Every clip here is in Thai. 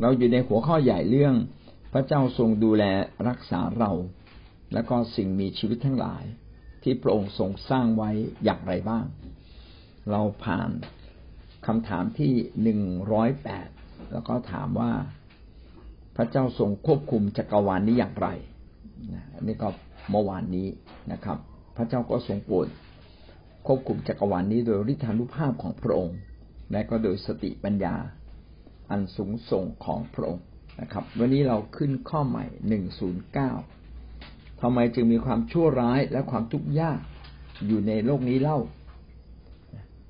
เราอยู่ในหัวข้อใหญ่เรื่องพระเจ้าทรงดูแลรักษาเรา และก็สิ่งมีชีวิตทั้งหลาย ที่พระองค์ทรงสร้างไว้อย่างไรบ้าง เราผ่านคำถามที่หนึ่งร้อยแปดแล้วก็ถามว่าพระเจ้าทรงควบคุมจักรวาลนนี้อย่างไรอันนี้ก็เมื่อวานนี้นะครับ พระเจ้าก็ทรงโปรดควบคุมจักรวาลนนี้โดยฤทธานุภาพของพระองค์ และก็โดยสติปัญญา อันสูงส่งของพระองค์นะครับ วันนี้เราขึ้นข้อใหม่หนึ่งศูนย์เก้าทำไมจึงมีความชั่วร้ายและความทุกข์ยากอยู่ในโลกนี้เล่า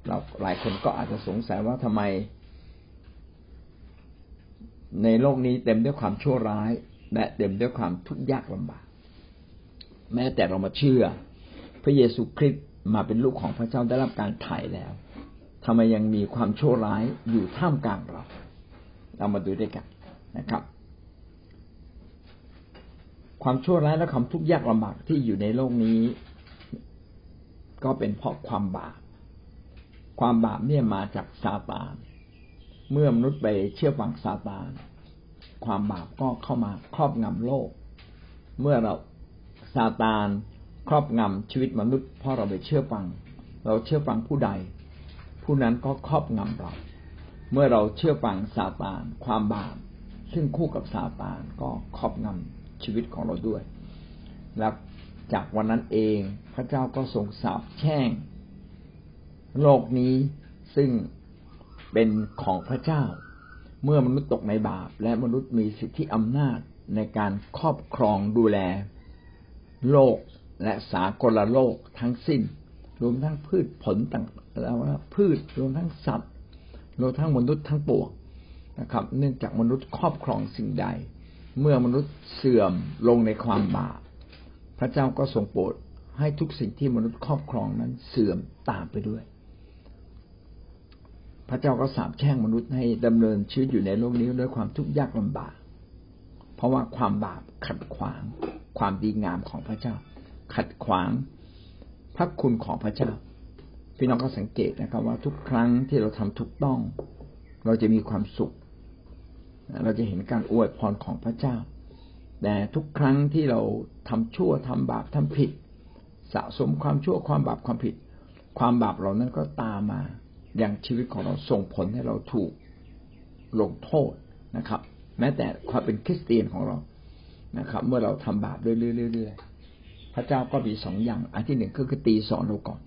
เราหลายคนก็อาจจะสงสัยว่าทำไม ในโลกนี้เต็มด้วยความชั่วร้าย และเต็มด้วยความทุกข์ยากลำบาก แม้แต่เรามาเชื่อ พระเยซูคริสต์มาเป็นลูกของพระเจ้าได้รับการไถ่แล้วทำไมยังมีความชั่วร้ายอยู่ท่ามกลางเรา เรามาดูด้วยกันนะครับ ความชั่วร้ายและความทุกข์ยากลำบากที่อยู่ในโลกนี้ ก็เป็นเพราะความบาปความบาปเนี่ยมาจากซาตานเมื่อมนุษย์ไปเชื่อฟังซาตาน ความบาปก็เข้ามาครอบงำโลก เมื่อเราซาตานครอบงำชีวิตมนุษย์เพราะเราไปเชื่อฟัง เราเชื่อฟังผู้ใด ผู้นั้นก็ครอบงำเรา เมื่อเราเชื่อฟังซาตานความบาปซึ่งคู่กับซาตานก็ครอบงำชีวิตของเราด้วย และจากวันนั้นเองพระเจ้าก็ทรงสาบแช่ง โลกนี้ซึ่งเป็นของพระเจ้า เมื่อมนุษย์ตกในบาป และมนุษย์มีสิทธิอำนาจในการครอบครองดูแล โลกและสากลโลกทั้งสิ้น รวมทั้งพืชผลต่างแล้วพืชรวมทั้งสัตว์ รวมทั้งมนุษย์ทั้งปวงนะครับ เนื่องจากมนุษย์ครอบครองสิ่งใด เมื่อมนุษย์เสื่อมลงในความบาปพระเจ้าก็ทรงโปรดให้ทุกสิ่งที่มนุษย์ครอบครองนั้นเสื่อมตามไปด้วย พระเจ้าก็สาปแช่งมนุษย์ให้ดำเนินชีวิตอยู่ในโลกนี้ด้วยความทุกข์ยากลำบาก เพราะว่าความบาปขัดขวาง ความดีงามของพระเจ้า ขัดขวางพระคุณของพระเจ้า พี่น้องก็สังเกตนะครับ ว่าทุกครั้งที่เราทำถูกต้อง เราจะมีความสุข เราจะเห็นการอวยพรของพระเจ้า แต่ทุกครั้งที่เราทำชั่วทำบาปทำผิด สะสมความชั่วความบาปความผิด ความบาปเหล่านั้นก็ตามมา อย่างชีวิตของเราส่งผลให้เราถูกลงโทษนะครับ แม้แต่ความเป็นคริสเตียนของเรานะครับ เมื่อเราทำบาปเรื่อยๆพระเจ้าก็มีสองอย่าง อันที่หนึ่งก็คือตีสอนเราก่อน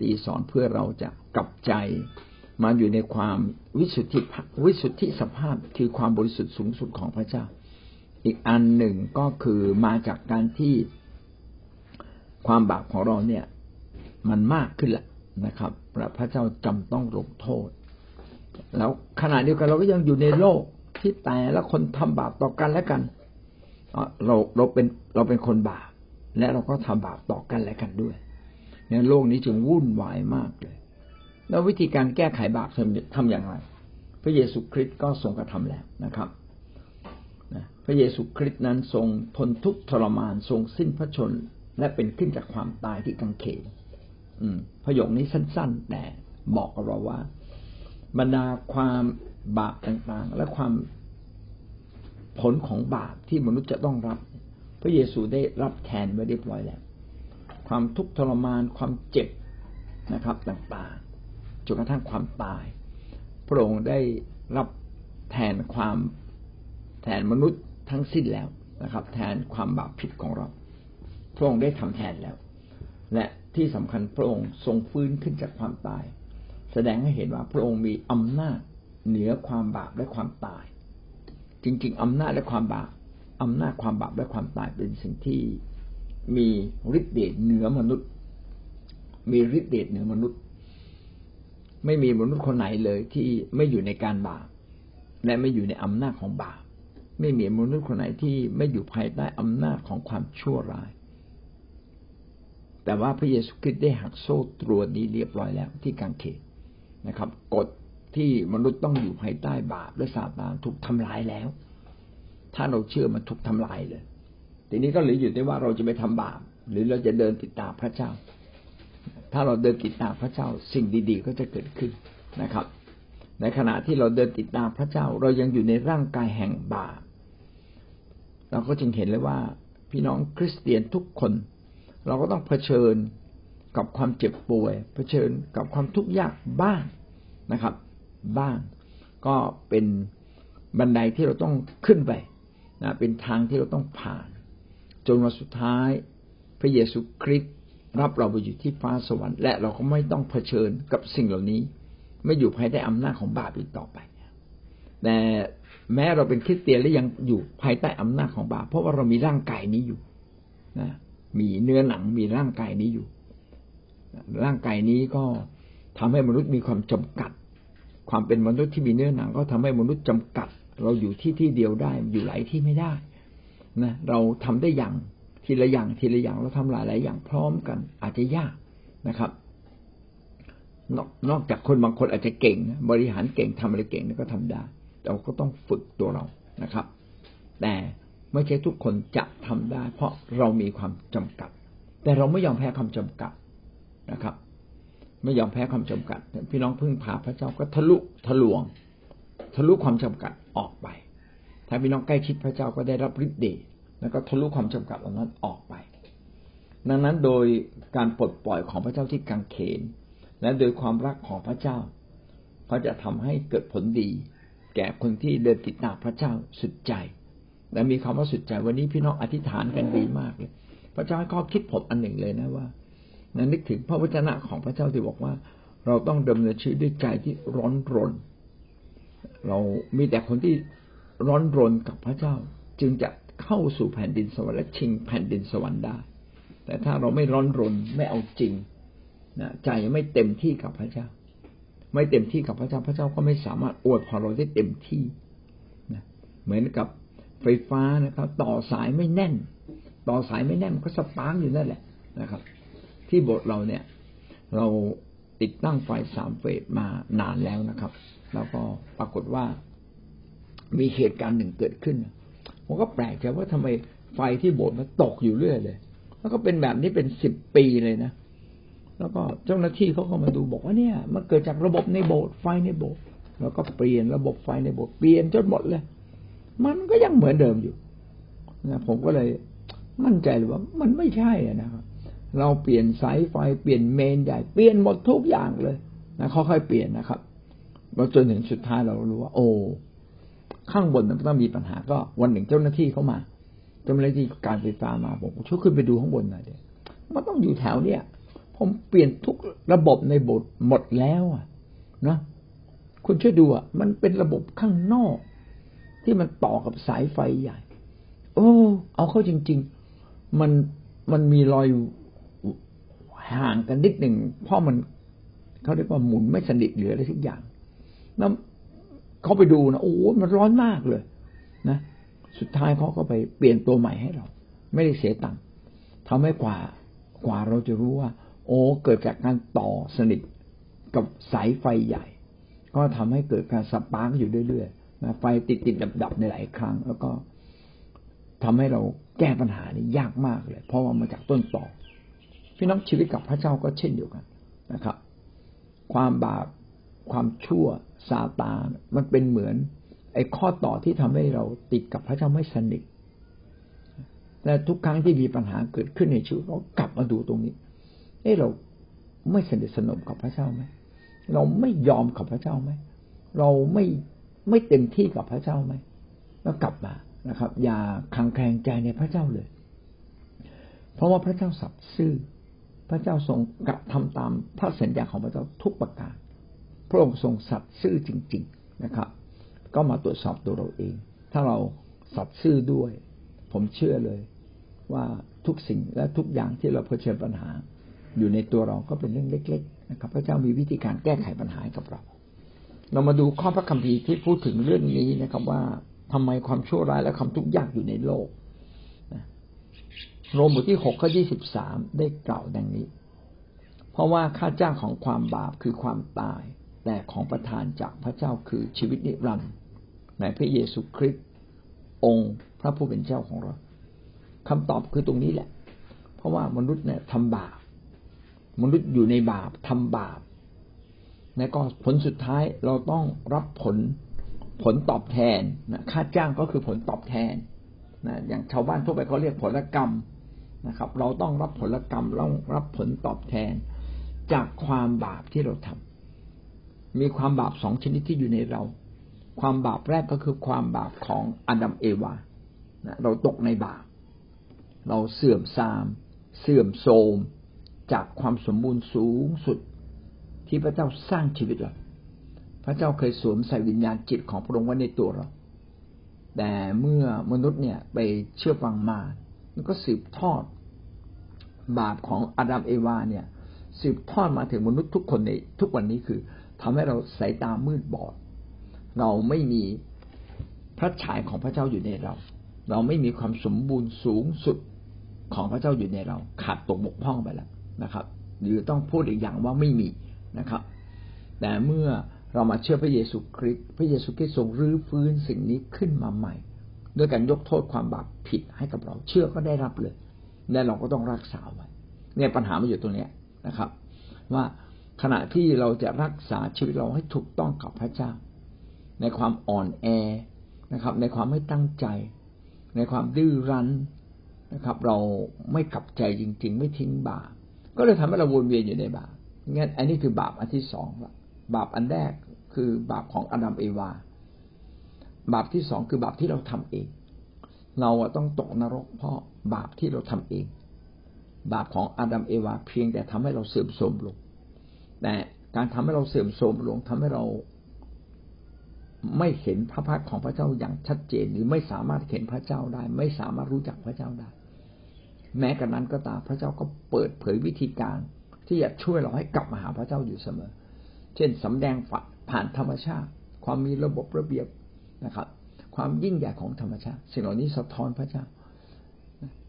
ตีสอนเพื่อเราจะกลับใจมาอยู่ในความวิสุทธิวิสุทธิสภาพคือความบริสุทธิ์สูงสุดของพระเจ้า อีกอันหนึ่งก็คือมาจากการที่ความบาปของเราเนี่ย มันมากขึ้นแหละนะครับพระเจ้าจำต้องลงโทษ แล้วขณะเดียวกันเราก็ยังอยู่ในโลกที่แต่ละคนทำบาปต่อกันและกันเราเราเป็นเราเป็นคนบาปและเราก็ทำบาปต่อกันและกันด้วย เนี่ยโลกนี้จึงวุ่นวายมากเลย แล้ววิธีการแก้ไขบาปทำอย่างไร พระเยซูคริสต์ก็ทรงกระทำแล้วนะครับพระเยซูคริสต์นั้นทรงทนทุกข์ทรมานทรงสิ้นพระชน และเป็นขึ้นจากความตายที่กังเขนพระโยคนี้สั้น ๆ แต่บอกกับเราว่า บรรดาความบาปต่างๆ และความผลของบาปที่มนุษย์จะต้องรับ พระเยซูได้รับแทนไว้เรียบร้อยแล้ว ความทุกข์ทรมาน ความเจ็บนะครับต่างๆจนกระทั่งความตาย พระองค์ได้รับแทนความแทนมนุษย์ทั้งสิ้นแล้วนะครับ แทนความบาปผิดของเรา พระองค์ได้ทำแทนแล้ว และที่สำคัญพระองค์ทรงฟื้นขึ้นจากความตาย แสดงให้เห็นว่าพระองค์มีอำนาจเหนือความบาปและความตาย จริง ๆอำนาจและความบาปอำนาจความบาปและความตายเป็นสิ่งที่ มีฤทธิ์เดชเหนือมนุษย์ มีฤทธิ์เดชเหนือมนุษย์ ไม่มีมนุษย์คนไหนเลยที่ไม่อยู่ในการบาปและไม่อยู่ในอำนาจของบาปไม่มีมนุษย์คนไหนที่ไม่อยู่ภายใต้อำนาจของความชั่วร้าย แต่ว่าพระเยซูคริสต์ได้หักโซ่ตรวนนี้เรียบร้อยแล้วที่กางเขนนะครับกฎที่มนุษย์ต้องอยู่ภายใต้บาปและซาตานถูกทำลายแล้ว ถ้าเราเชื่อมันถูกทำลายเลย ทีนี้ก็เหลืออยู่ที่ว่าเราจะไปทำบาปหรือเราจะเดินติดตามพระเจ้า ถ้าเราเดินติดตามพระเจ้าสิ่งดี ๆ ก็จะเกิดขึ้นนะครับ ในขณะที่เราเดินติดตามพระเจ้า เรายังอยู่ในร่างกายแห่งบาปเราก็จึงเห็นเลยว่า พี่น้องคริสเตียนทุกคน เราก็ต้องเผชิญกับความเจ็บป่วย เผชิญกับความทุกข์ยากบ้างนะครับ บ้างก็เป็นบันไดที่เราต้องขึ้นไปนะเป็นทางที่เราต้องผ่าน จนวันสุดท้าย พระเยซูคริสต์รับเราไปอยู่ที่ฟ้าสวรรค์และเราก็ไม่ต้องเผชิญกับสิ่งเหล่านี้ ไม่อยู่ภายใต้อำนาจของบาปอีกต่อไป แต่แม้เราเป็นคริสเตียนและยังอยู่ภายใต้อำนาจของบาปเพราะว่าเรามีร่างกายนี้อยู่นะมีเนื้อหนังมีร่างกายนี้อยู่ ร่างกายนี้ก็ทำให้มนุษย์มีความจำกัด ความเป็นมนุษย์ที่มีเนื้อหนัง ก็ทำให้มนุษย์จำกัด เราอยู่ที่ที่เดียวได้อยู่หลายที่ไม่ได้ นะเราทำได้อย่างทีละอย่างทีละอย่างเราทำหลายหลายอย่างพร้อมกัน อาจจะยากนะครับนอกนอกจากคนบางคนอาจจะเก่ง บริหารเก่งทำอะไรเก่งก็ทำได้เราก็ต้องฝึกตัวเรานะครับ แต่ไม่ใช่ทุกคนจะทำได้ เพราะเรามีความจำกัด แต่เราไม่ยอมแพ้ความจำกัดนะครับ ไม่ยอมแพ้ความจำกัด พี่น้องพึ่งพาพระเจ้าก็ทะลุทะลวง ทะลุความจำกัดออกไป ถ้าพี่น้องใกล้ชิดพระเจ้าก็ได้รับฤทธิ์เดชแล้วก็ทะลุความจำกัดเหล่านั้นออกไป ดังนั้นโดยการปลดปล่อยของพระเจ้าที่กังเขน และโดยความรักของพระเจ้าเขาจะทำให้เกิดผลดี แก่คนที่เดินติดตามพระเจ้าสุดใจ และมีคำว่าสุดใจวันนี้พี่น้องอธิษฐานกันดีมากเลย พระเจ้าให้ข้อคิดผมอันหนึ่งเลยนะว่านั้นนึกถึงพระวจนะของพระเจ้าที่บอกว่า เราต้องดำเนินชีวิตด้วยใจที่ร้อนรน เรามีแต่คนที่ ร้อนรนกับพระเจ้า จึงจะเข้าสู่แผ่นดินสวรรค์และชิงแผ่นดินสวรรค์ได้ แต่ถ้าเราไม่ร้อนรนไม่เอาจริงนะใจไม่เต็มที่กับพระเจ้า ไม่เต็มที่กับพระเจ้าพระเจ้าก็ไม่สามารถอวยพรเราได้เต็มที่นะเหมือนกับไฟฟ้านะครับ ต่อสายไม่แน่น ต่อสายไม่แน่นมันก็สปาร์กอยู่นั่นแหละนะครับ ที่โบสถ์เราเนี่ย เราติดตั้งไฟสามเฟสมานานแล้วนะครับ แล้วก็ปรากฏว่า มีเหตุการณ์หนึ่งเกิดขึ้นผมก็แปลกใจว่าทำไมไฟที่โบสถ์มันตกอยู่เรื่อยเลย แล้วก็เป็นแบบนี้เป็นสิบปีเลยนะ แล้วก็เจ้าหน้าที่เขาก็มาดูบอกว่าเนี่ย มันเกิดจากระบบในโบสถ์ไฟในโบสถ์แล้วก็เปลี่ยนระบบไฟในโบสถ์เปลี่ยนจนหมดเลย มันก็ยังเหมือนเดิมอยู่นะผมก็เลยมั่นใจเลยว่ามันไม่ใช่นะครับเราเปลี่ยนสายไฟเปลี่ยนเมนใหญ่เปลี่ยนหมดทุกอย่างเลยนะค่อยๆเปลี่ยนนะครับเราจนถึงสุดท้ายเรารู้ว่า โอ้ ข้างบนมันต้องมีปัญหาก็วันหนึ่งเจ้าหน้าที่เข้ามาเจ้าหน้าที่การไฟฟ้ามาผมช่วยขึ้นไปดูข้างบนหน่อยเดียมันต้องอยู่แถวเนี้ยผมเปลี่ยนทุกระบบในโบสถ์หมดแล้วอะนะคุณช่วยดูอะมันเป็นระบบข้างนอก ที่มันต่อกับสายไฟใหญ่ โอ้เอาเข้าจริง ๆ มันมันมีรอยห่างกันนิดหนึ่งเพราะมันเขาเรียกว่าหมุนไม่สนิทหรืออะไรทุกอย่างแล้ว เขาไปดูนะโอ้มันร้อนมากเลยนะสุดท้ายเขาก็ไปเปลี่ยนตัวใหม่ให้เรา ไม่ได้เสียตังค์ทำให้กว่ากว่าเราจะรู้ว่า โอ้เกิดจากการต่อสนิทกับสายไฟใหญ่ ก็ทำให้เกิดการ spark อยู่เรื่อยๆนะไฟติดติดดับดับในหลายครั้ง แล้วก็ทำให้เราแก้ปัญหานี้ยากมากเลย เพราะว่ามาจากต้นตอพี่น้องชีวิตกับพระเจ้าก็เช่นเดียวกันนะครับ ความบาป ความชั่วซาตานมันเป็นเหมือน ไอ้ข้อต่อที่ทำให้เราติดกับพระเจ้าไม่สนิทและทุกครั้งที่มีปัญหาเกิดขึ้นในชีวิตเรากลับมาดูตรงนี้เอ้เราไม่สนิทสนมกับพระเจ้าไหมเราไม่ยอมกับพระเจ้าไหมเราไม่ไม่เต็มที่กับพระเจ้าไหมแล้วกลับมานะครับ อย่าคังแคลงใจในพระเจ้าเลย เพราะว่าพระเจ้าสัตย์ซื่อ พระเจ้าทรงกระทำตามพระสัญญาของพระเจ้าทุกประการ พระองค์ทรงสัตย์ซื่อจริง ๆนะครับ ก็มาตรวจสอบตัวเราเอง ถ้าเราสัตย์ซื่อด้วย ผมเชื่อเลยว่าทุกสิ่งและทุกอย่างที่เราเผชิญปัญหา อยู่ในตัวเราก็เป็นเรื่องเล็ก ๆ นะครับ พระเจ้ามีวิธีการแก้ไขปัญหากับเรา เรามาดูข้อพระคัมภีร์ที่พูดถึงเรื่องนี้นะครับว่าทำไมความชั่วร้ายและความทุกข์ยากอยู่ในโลกโรมบทที่หกข้อยี่สิบสามได้กล่าวดังนี้ เพราะว่าค่าจ้างของความบาปคือความตาย แต่ของประทานจากพระเจ้าคือชีวิตนิรันดร์ในพระเยซูคริสต์องค์พระผู้เป็นเจ้าของเราคำตอบคือตรงนี้แหละ เพราะว่ามนุษย์เนี่ยทำบาปมนุษย์อยู่ในบาปทำบาปและก็ผลสุดท้ายเราต้องรับผลผลตอบแทนนะค่าจ้างก็คือผลตอบแทนนะอย่างชาวบ้านทั่วไปเขาเรียกผลกรรมนะครับ เราต้องรับผลกรรมเรารับผลตอบแทนจากความบาปที่เราทำ มีความบาปสองชนิดที่อยู่ในเรา ความบาปแรกก็คือความบาปของอดัมเอวาเราตกในบาป เราเสื่อมทราม เสื่อมโทรมจากความสมบูรณ์สูงสุดที่พระเจ้าสร้างชีวิตเรา พระเจ้าเคยสวมใส่วิญญาณจิตของพระองค์ไว้ในตัวเรา แต่เมื่อมนุษย์เนี่ยไปเชื่อฟังมา มันก็สืบทอด บาปของอาดัมเอวาเนี่ย สืบทอดมาถึงมนุษย์ทุกคนในทุกวันนี้คือ ทำให้เราสายตามืดบอด เราไม่มีพระฉายของพระเจ้าอยู่ในเรา เราไม่มีความสมบูรณ์สูงสุดของพระเจ้าอยู่ในเรา ขาดตกบกพร่องไปแล้วนะครับ หรือต้องพูดอีกอย่างว่าไม่มีนะครับ แต่เมื่อเรามาเชื่อพระเยซูคริสต์พระเยซูคริสต์ทรงรื้อฟื้นสิ่งนี้ขึ้นมาใหม่ ด้วยการยกโทษความบาปผิดให้กับเรา เชื่อก็ได้รับเลยและเราก็ต้องรักษาไว้เนี่ยปัญหามันอยู่ตรงนี้นะครับ ว่า ขณะที่เราจะรักษาชีวิตเราให้ถูกต้องกับพระเจ้า ในความอ่อนแอนะครับ ในความไม่ตั้งใจ ในความดื้อรั้นนะครับ เราไม่กลับใจจริง ๆ ไม่ทิ้งบาปก็เลยทำให้เราวนเวียนอยู่ในบาปงั้นอันนี้คือบาปอันที่สองบาปอันแรกคือบาปของอดัมเอวา บาปที่สองคือบาปที่เราทำเอง เราต้องตกนรกเพราะบาปที่เราทำเอง บาปของอดัมเอวาเพียงแต่ทำให้เราเสื่อมโทรมลง แต่การทำให้เราเสื่อมโทรมลงทำให้เราไม่เห็นพระพักของพระเจ้าอย่างชัดเจน หรือไม่สามารถเห็นพระเจ้าได้ ไม่สามารถรู้จักพระเจ้าได้ แม้กระนั้นก็ตามพระเจ้าก็เปิดเผยวิธีการ ที่จะช่วยเราให้กลับมาหาพระเจ้าอยู่เสมอ เช่นสำแดงผ่านธรรมชาติ ความมีระบบระเบียบนะครับ ความยิ่งใหญ่ของธรรมชาติ สิ่งเหล่านี้สะท้อนพระเจ้า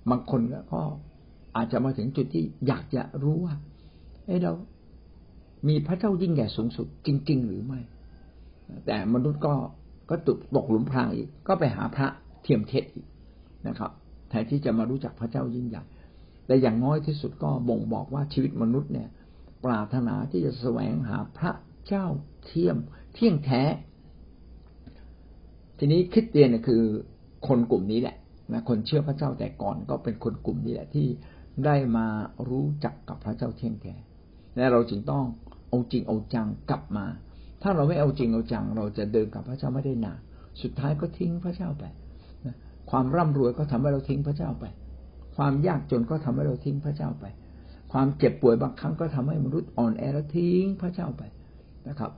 บางคนก็อาจจะมาถึงจุดที่อยากจะรู้ว่าเอ้เรา มีพระเจ้ายิ่งใหญ่สูงสุดจริง ๆ หรือไม่ แต่มนุษย์ก็ก็ตกตกหลุมพรางอีก ก็ไปหาพระเทียมเท็จอีกนะครับแทนที่จะมารู้จักพระเจ้ายิ่งใหญ่แต่อย่างน้อยที่สุดก็บ่งบอกว่าชีวิตมนุษย์เนี่ย ปรารถนาที่จะแสวงหาพระเจ้าเทียมเที่ยงแท้ ทีนี้คริสเตียนเนี่ยคือคนกลุ่มนี้แหละนะคนเชื่อพระเจ้าแต่ก่อนก็เป็นคนกลุ่มนี้แหละที่ได้มารู้จักกับพระเจ้าเที่ยงแท้และเราจึงต้อง เอาจริงเอาจังกลับมา ถ้าเราไม่เอาจริงเอาจัง เราจะเดินกับพระเจ้าไม่ได้นานสุดท้ายก็ทิ้งพระเจ้าไปความร่ำรวยก็ทำให้เราทิ้งพระเจ้าไป ความยากจนก็ทำให้เราทิ้งพระเจ้าไป ความเจ็บป่วยบางครั้งก็ทำให้มนุษย์อ่อนแอแล้วทิ้งพระเจ้าไปนะครับ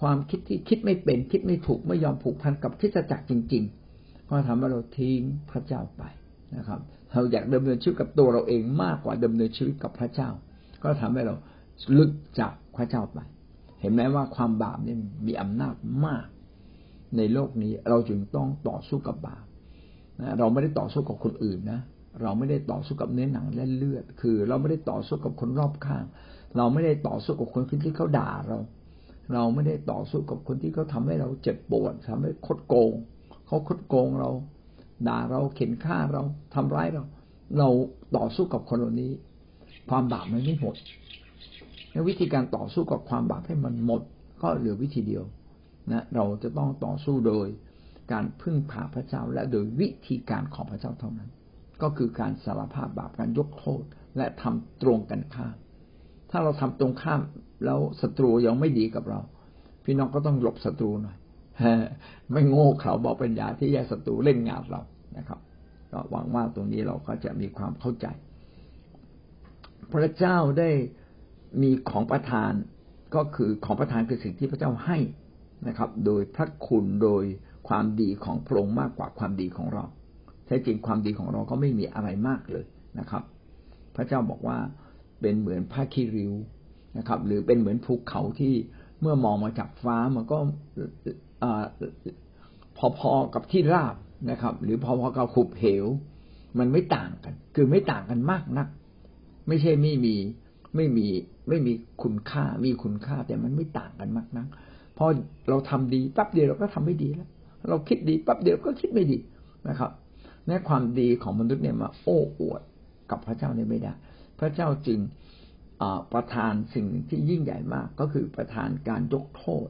ความคิดที่คิดไม่เป็นคิดไม่ถูกไม่ยอมผูกพันกับคิดจักรจริง ๆ ก็ทำให้เราทิ้งพระเจ้าไปนะครับ เราอยากดำเนินชีวิตกับตัวเราเองมากกว่าดำเนินชีวิตกับพระเจ้า ก็ทำให้เราลุดจาก พระเจ้าไป เห็นไหมว่าความบาปนี่มีอำนาจมาก ในโลกนี้เราจึงต้องต่อสู้กับบาปเราไม่ได้ต่อสู้กับคนอื่นนะเราไม่ได้ต่อสู้กับเนื้อหนังและเลือด คือ เราไม่ได้ต่อสู้กับคนรอบข้าง เราไม่ได้ต่อสู้กับคนที่เขาด่าเรา เราไม่ได้ต่อสู้กับคนที่เขาทาให้เราเจ็บปวดทำให้คดโกง เขาคดโกงเรา ด่าเราเข็นฆ่าเราทำร้ายเรา เราต่อสู้กับคนเหล่านี้ ความบาปมันไม่หมด วิธีการต่อสู้กับความบาปให้มันหมด ก็เหลือวิธีเดียวนะเราจะต้องต่อสู้โดยการพึ่งพาพระเจ้าและโดยวิธีการของพระเจ้าเท่านั้น ก็คือการสารภาพบาปการยกโทษและทำตรงกันข้าม ถ้าเราทำตรงข้ามแล้วศัตรูยังไม่ดีกับเรา พี่น้องก็ต้องหลบศัตรูหน่อยไม่โง่เขาบอกปัญญาที่แยกศัตรูเล่นงานเรานะครับก็หวังว่าตรงนี้เราก็จะมีความเข้าใจ พระเจ้าได้ มีของประทานก็คือของประทานคือสิ่งที่พระเจ้าให้นะครับ โดยพระคุณโดยความดีของพระองค์มากกว่าความดีของเราแท้จริงความดีของเราก็ไม่มีอะไรมากเลยนะครับ พระเจ้าบอกว่าเป็นเหมือนผ้าคีริ้วนะครับ หรือเป็นเหมือนภูเขาที่เมื่อมองมาจากฟ้ามันก็พอๆกับที่ราบนะครับ หรือพอๆกับขุบเหว มันไม่ต่างกัน คือไม่ต่างกันมากนัก ไม่ใช่ไม่มี ไม่มีไม่มีคุณค่ามีคุณค่าแต่มันไม่ต่างกันมากนักพอเราทำดีปั๊บเดียวเราก็ทำไม่ดีแล้ว เราคิดดีปั๊บเดียวก็คิดไม่ดีนะครับในความดีของมนุษย์เนี่ยมาโอ้อวดกับพระเจ้าเนี่ยไม่ได้ พระเจ้าจึงประทานสิ่งที่ยิ่งใหญ่มากก็คือประทานการยกโทษ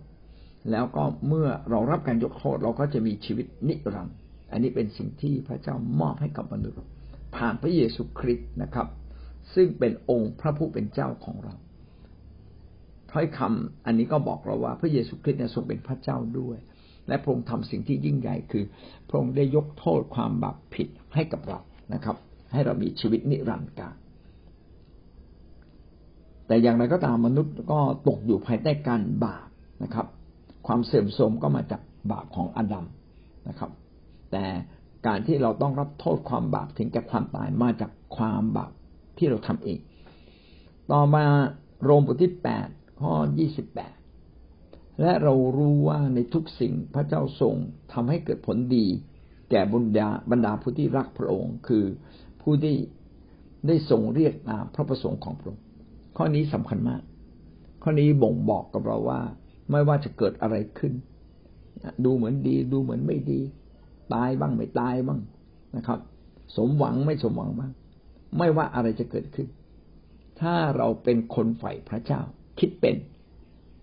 แล้วก็เมื่อเรารับการยกโทษเราก็จะมีชีวิตนิรันดร์อันนี้เป็นสิ่งที่พระเจ้ามอบให้กับมนุษย์ ผ่านพระเยซูคริสต์นะครับ ซึ่งเป็นองค์พระผู้เป็นเจ้าของเราถ้อยคำอันนี้ก็บอกเราว่าพระเยซูคริสต์ทรงเป็นพระเจ้าด้วย และพระองค์ทำสิ่งที่ยิ่งใหญ่คือ พระองค์ได้ยกโทษความบาปผิดให้กับเรานะครับ ให้เรามีชีวิตนิรันดร์การแต่อย่างไรก็ตามมนุษย์ก็ตกอยู่ภายใต้การบาปนะครับ ความเสื่อมโทรมก็มาจากบาปของอดัมนะครับ แต่การที่เราต้องรับโทษความบาปถึงแก่ความตายมาจากความบาป ที่เราทำเอง ต่อมาโรมบทที่แปดข้อยี่สิบแปดและเรารู้ว่าในทุกสิ่งพระเจ้าทรงทำให้เกิดผลดี แก่บรรดาบรรดาผู้ที่รักพระองค์ คือผู้ที่ได้ทรงเรียกตามพระประสงค์ของพระองค์ ข้อนี้สำคัญมาก ข้อนี้บ่งบอกกับเราว่า ไม่ว่าจะเกิดอะไรขึ้น ดูเหมือนดี ดูเหมือนไม่ดี ตายบ้างไม่ตายบ้างนะครับ สมหวังไม่สมหวังบ้าง ไม่ว่าอะไรจะเกิดขึ้น ถ้าเราเป็นคนใฝ่พระเจ้า คิดเป็น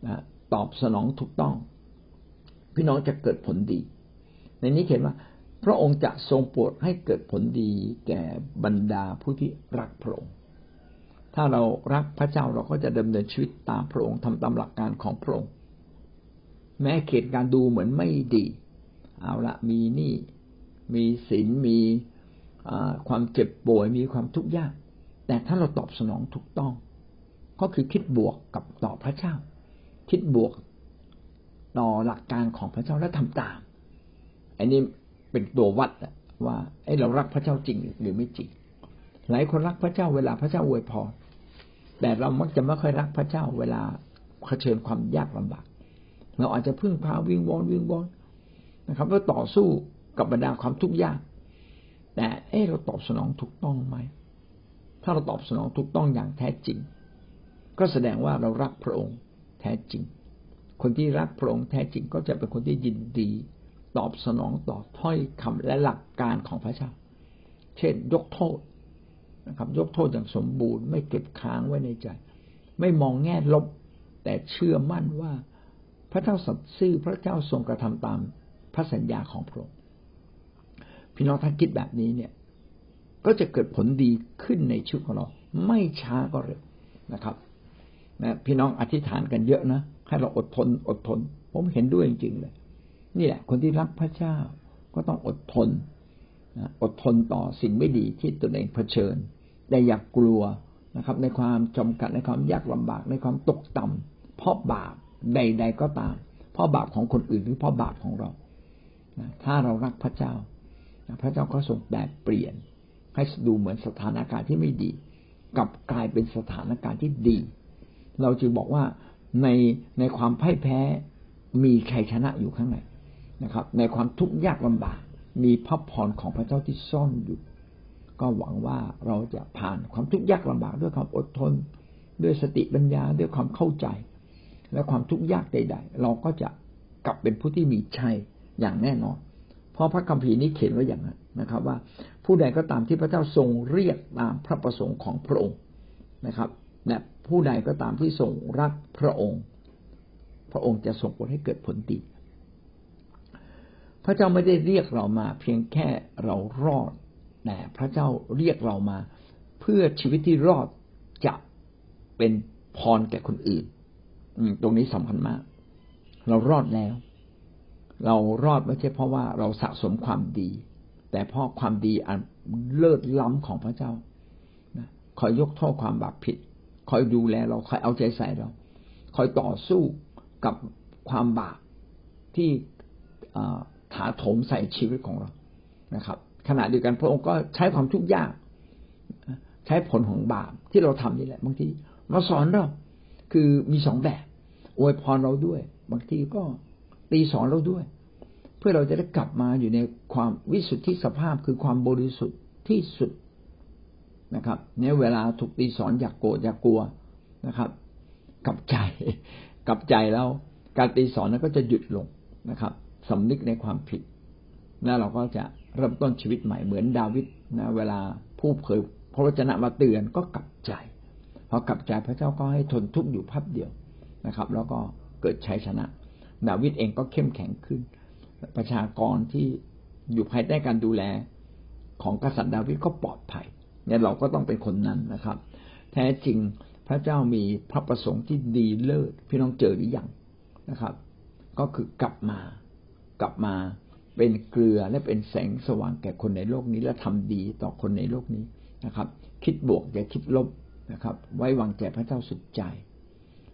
นะตอบสนองถูกต้อง พี่น้องจะเกิดผลดี ในนี้เขียนว่า พระองค์จะทรงโปรดให้เกิดผลดี แก่บรรดาผู้ที่รักพระองค์ ถ้าเรารักพระเจ้าเราก็จะดำเนินชีวิตตามพระองค์ทำตามหลักการของพระองค์ แม้เขตการดูเหมือนไม่ดี เอาละมีนี่ มีศีลมี ความเจ็บป่วยมีความทุกข์ยาก แต่ถ้าเราตอบสนองถูกต้อง ก็คือคิดบวกกับต่อพระเจ้า คิดบวกต่อหลักการของพระเจ้าและทำตาม อันนี้เป็นตัววัดว่าไอ้เรารักพระเจ้าจริงหรือไม่จริง หลายคนรักพระเจ้าเวลาพระเจ้าอวยพรแต่เรามักจะไม่ค่อยรักพระเจ้าเวลาเผชิญความยากลำบาก เราอาจจะพึ่งพาวิงวอนวิงวอนนะครับแล้วต่อสู้กับบรรดาความทุกข์ยาก แต่เออเราตอบสนองถูกต้องไหม ถ้าเราตอบสนองถูกต้องอย่างแท้จริง ก็แสดงว่าเรารักพระองค์แท้จริง คนที่รักพระองค์แท้จริงก็จะเป็นคนที่ยินดี ตอบสนองต่อถ้อยคำและหลักการของพระเจ้า เช่น ยกโทษนะครับ ยกโทษอย่างสมบูรณ์ไม่เก็บค้างไว้ในใจ ไม่มองแง่ลบ แต่เชื่อมั่นว่า พระเจ้าสัตย์ซื่อพระเจ้าทรงกระทำตามพระสัญญาของพระองค์ พี่น้องท่านคิดแบบนี้เนี่ย ก็จะเกิดผลดีขึ้นในชีวิตของเรา ไม่ช้าก็เร็วนะครับนะพี่น้องอธิษฐานกันเยอะนะให้เราอดทน อดทน ผมเห็นด้วยจริงๆเลยนี่แหละคนที่รักพระเจ้าก็ต้องอดทนอดทนต่อสิ่งไม่ดีที่ตนเองเผชิญ แต่อย่ากกลัวนะครับ ในความจำกัดในความยากลำบากในความตกต่ำเพราะบาปใด ๆก็ตาม เพราะบาปของคนอื่นหรือเพราะบาปของเราถ้าเรารักพระเจ้า พระเจ้าก็ทรงแปลเปลี่ยน ให้ดูเหมือนสถานการณ์ที่ไม่ดีกลับกลายเป็นสถานการณ์ที่ดี เราจึงบอกว่าในในความพ่ายแพ้มีใครชนะอยู่ข้างในนะครับ ในความทุกข์ยากลำบาก มีพระพรของพระเจ้าที่ซ่อนอยู่ ก็หวังว่าเราจะผ่านความทุกข์ยากลำบาก ด้วยความอดทน ด้วยสติปัญญาด้วยความเข้าใจ และความทุกข์ยากใด ๆ เราก็จะกลับเป็นผู้ที่มีชัยอย่างแน่นอน เพราะพระคัมภีร์นี้เขียนไว้อย่างนั้นนะครับ ว่าผู้ใดก็ตามที่พระเจ้าทรงเรียกตามพระประสงค์ของพระองค์นะครับและผู้ใดก็ตามที่ทรงรักพระองค์ พระองค์จะส่งผลให้เกิดผลดี พระเจ้าไม่ได้เรียกเรามา เพียงแค่เรารอดแต่พระเจ้าเรียกเรามา เพื่อชีวิตที่รอดจะเป็นพรแก่คนอื่นตรงนี้สำคัญมาก เรารอดแล้ว เรารอดไม่ใช่เพราะว่าเราสะสมความดี แต่เพราะความดีอันเลิศล้ำของพระเจ้าคอยยกโทษความบาปผิด คอยดูแลเราคอยเอาใจใส่เรา คอยต่อสู้กับความบาปที่ถาโถมใส่ชีวิตของเรานะครับ ขณะเดียวกันพระองค์ก็ใช้ความทุกข์ยากใช้ผลของบาปที่เราทำนี่แหละบางทีมาสอนเราคือมีสองแบบอวยพรเราด้วย บางทีก็ ตีสอนเราด้วย เพื่อเราจะได้กลับมาอยู่ในความวิสุทธิสภาพคือความบริสุทธิ์ที่สุดนะครับเนี่ยเวลาถูกตีสอนอยากโกรธอยากกลัวนะครับกลับใจกลับใจแล้วการตีสอนนั้นก็จะหยุดลงนะครับสำนึกในความผิดแล้วเราก็จะเริ่มต้นชีวิตใหม่เหมือนดาวิดนะเวลาผู้เผยพระวจนะมาเตือนก็กลับใจพอกลับใจพระเจ้าก็ให้ทนทุกข์อยู่พับเดียวนะครับ แล้วก็เกิดชัยชนะ ดาวิดเองก็เข้มแข็งขึ้น ประชากรที่อยู่ภายใต้การดูแลของกษัตริย์ดาวิดก็ปลอดภัยเนี่ยเราก็ต้องเป็นคนนั้นนะครับ แท้จริงพระเจ้ามีพระประสงค์ที่ดีเลิศพี่น้องเจอหรือยังนะครับ ก็คือกลับมากลับมาเป็นเกลือและเป็นแสงสว่างแก่คนในโลกนี้และทำดีต่อคนในโลกนี้นะครับ คิดบวกอย่าคิดลบนะครับ ไว้วางใจพระเจ้าสุดใจ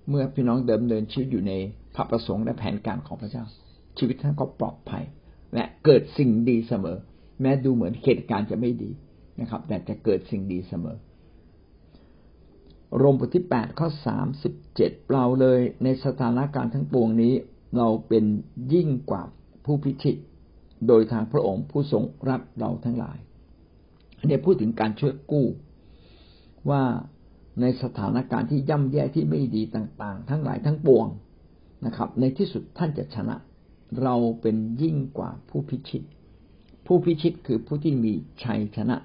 เมื่อพี่น้องเดิมเดินชีวิตอยู่ในพระประสงค์และแผนการของพระเจ้า ชีวิตท่านก็ปลอดภัย และเกิดสิ่งดีเสมอ แม้ดูเหมือนเหตุการณ์จะไม่ดีนะครับ แต่จะเกิดสิ่งดีเสมอ โรมบทที่แปดข้อสามสิบเจ็ดเราเลยในสถานการณ์ทั้งปวงนี้ เราเป็นยิ่งกว่าผู้พิชิตโดยทางพระองค์ผู้ทรงรับเราทั้งหลายอันนี้พูดถึงการช่วยกู้ว่า ในสถานการณ์ที่ย่ำแย่ที่ไม่ดีต่าง ๆ ทั้งหลายทั้งปวงนะครับ ในที่สุดท่านจะชนะ เราเป็นยิ่งกว่าผู้พิชิต ผู้พิชิตคือผู้ที่มีชัยชนะ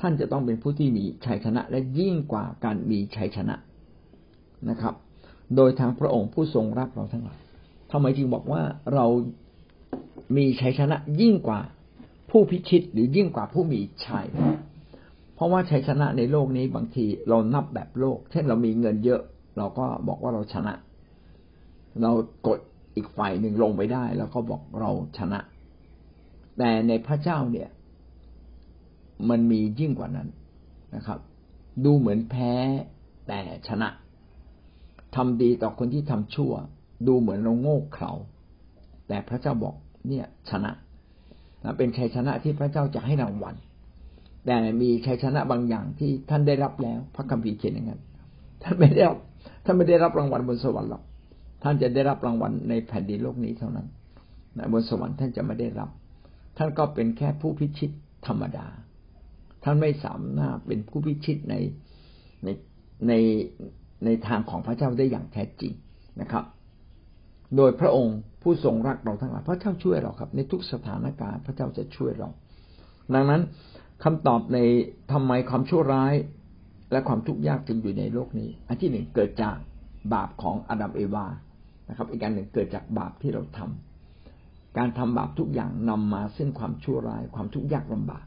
ท่านจะต้องเป็นผู้ที่มีชัยชนะ และยิ่งกว่าการมีชัยชนะนะครับ โดยทางพระองค์ผู้ทรงรักเราทั้งหลายทำไมจึงบอกว่าเรามีชัยชนะยิ่งกว่าผู้พิชิตหรือยิ่งกว่าผู้มีชัย เพราะว่าชัยชนะในโลกนี้บางทีเรานับแบบโลก เช่นเรามีเงินเยอะ เราก็บอกว่าเราชนะ เรากดอีกฝ่ายหนึ่งลงไปได้ แล้วก็บอกเราชนะ แต่ในพระเจ้าเนี่ย มันมียิ่งกว่านั้นนะครับ ดูเหมือนแพ้แต่ชนะทำดีต่อคนที่ทำชั่ว ดูเหมือนเราโง่เขลาแต่พระเจ้าบอกเนี่ยชนะเป็นชัยชนะที่พระเจ้าจะให้รางวัล แต่มีชัยชนะบางอย่างที่ท่านได้รับแล้ว พระคัมภีร์เขียนอย่างนั้นท่านไม่ได้รับท่านไม่ได้รับรางวัลบนสวรรค์หรอกท่านจะได้รับรางวัลในแผ่นดินโลกนี้เท่านั้นบนสวรรค์ท่านจะไม่ได้รับ ท่านก็เป็นแค่ผู้พิชิตธรรมดา ท่านไม่สามารถเป็นผู้พิชิตในในในในทางของพระเจ้าได้อย่างแท้จริงนะครับ โดยพระองค์ผู้ทรงรักเราทั้งหลายพระเจ้าช่วยเราครับ ในทุกสถานการณ์พระเจ้าจะช่วยเรา ดังนั้น คำตอบในทำไมความชั่วร้ายและความทุกข์ยากจึงอยู่ในโลกนี้ อันที่หนึ่งเกิดจากบาปของอดัมเอวานะครับ อีกการหนึ่งเกิดจากบาปที่เราทำการทำบาปทุกอย่างนำมาซึ่งความชั่วร้าย ความทุกข์ยากลำบาก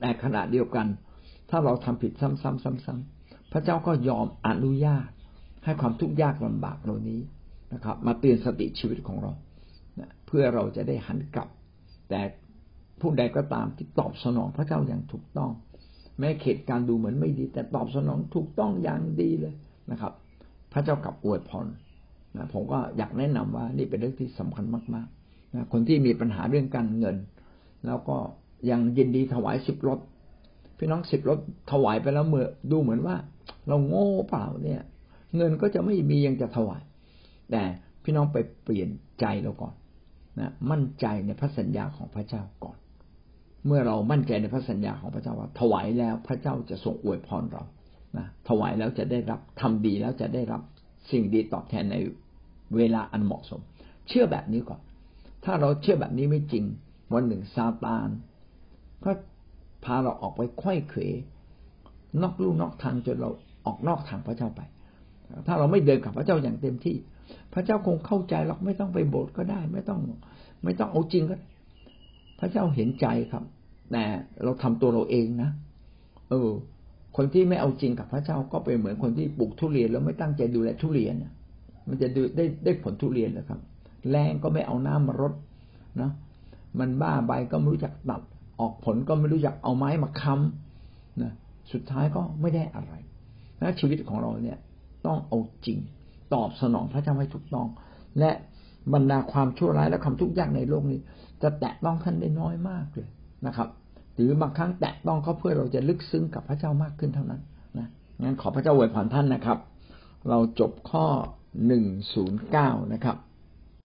แต่ขณะเดียวกัน ถ้าเราทำผิดซ้ำๆๆๆพระเจ้าก็ยอมอนุญาต ให้ความทุกข์ยากลำบากเหล่านี้นะครับ มาเตือนสติชีวิตของเราเพื่อเราจะได้หันกลับ แต่ ผู้ใดก็ตามที่ตอบสนองพระเจ้าอย่างถูกต้อง แม้เขตการดูเหมือนไม่ดี แต่ตอบสนองถูกต้องอย่างดีเลยนะครับ พระเจ้ากลับอวยพรนะผมก็อยากแนะนำว่านี่เป็นเรื่องที่สำคัญมากๆนะคนที่มีปัญหาเรื่องการเงิน แล้วก็ยังยินดีถวายสิบรถพี่น้องสิบรถถวายไปแล้วเมื่อดูเหมือนว่า เราโง่เปล่าเนี่ย เงินก็จะไม่มียังจะถวาย แต่พี่น้องไปเปลี่ยนใจเราก่อนนะมั่นใจในพระสัญญาของพระเจ้าก่อน เมื่อเรามั่นใจในพระสัญญาของพระเจ้าว่าถวายแล้วพระเจ้าจะทรงอวยพรเรานะถวายแล้วจะได้รับทำดีแล้วจะได้รับสิ่งดีตอบแทนในเวลาอันเหมาะสม เชื่อแบบนี้ก่อน ถ้าเราเชื่อแบบนี้ไม่จริง วันหนึ่งซาตานก็พาเราออกไปควยเขวนอกลู่นอกทางจนเราออกนอกทางพระเจ้าไป ถ้าเราไม่เดินกับพระเจ้าอย่างเต็มที่ พระเจ้าคงเข้าใจหรอกไม่ต้องไปโบสถ์ก็ได้ ไม่ต้อง ไม่ต้องเอาจริงก็ พระเจ้าเห็นใจครับ แต่เราทำตัวเราเองนะเออ คนที่ไม่เอาจริงกับพระเจ้าก็เป็นเหมือนคนที่ปลูกทุเรียนแล้วไม่ตั้งใจดูแลทุเรียนมันจะดูได้ได้ผลทุเรียนเลยครับ แรงก็ไม่เอาน้ำมารดนะมันบ้าใบก็ไม่รู้จักตัดออกผลก็ไม่รู้จักเอาไม้มาค้ำนะสุดท้ายก็ไม่ได้อะไรนะชีวิตของเราเนี่ย ต้องเอาจริง ตอบสนองพระเจ้าให้ถูกต้อง และ บรรดาความชั่วร้ายและความทุกข์ยากในโลกนี้ จะแตะต้องท่านได้น้อยมากเลยนะครับ หรือบางครั้งแตะต้องเขาเพื่อเราจะลึกซึ้งกับพระเจ้ามากขึ้นเท่านั้นนะงั้นขอพระเจ้าอวยพรท่านนะครับ เราจบข้อหนึ่งศูนย์เก้านะครับ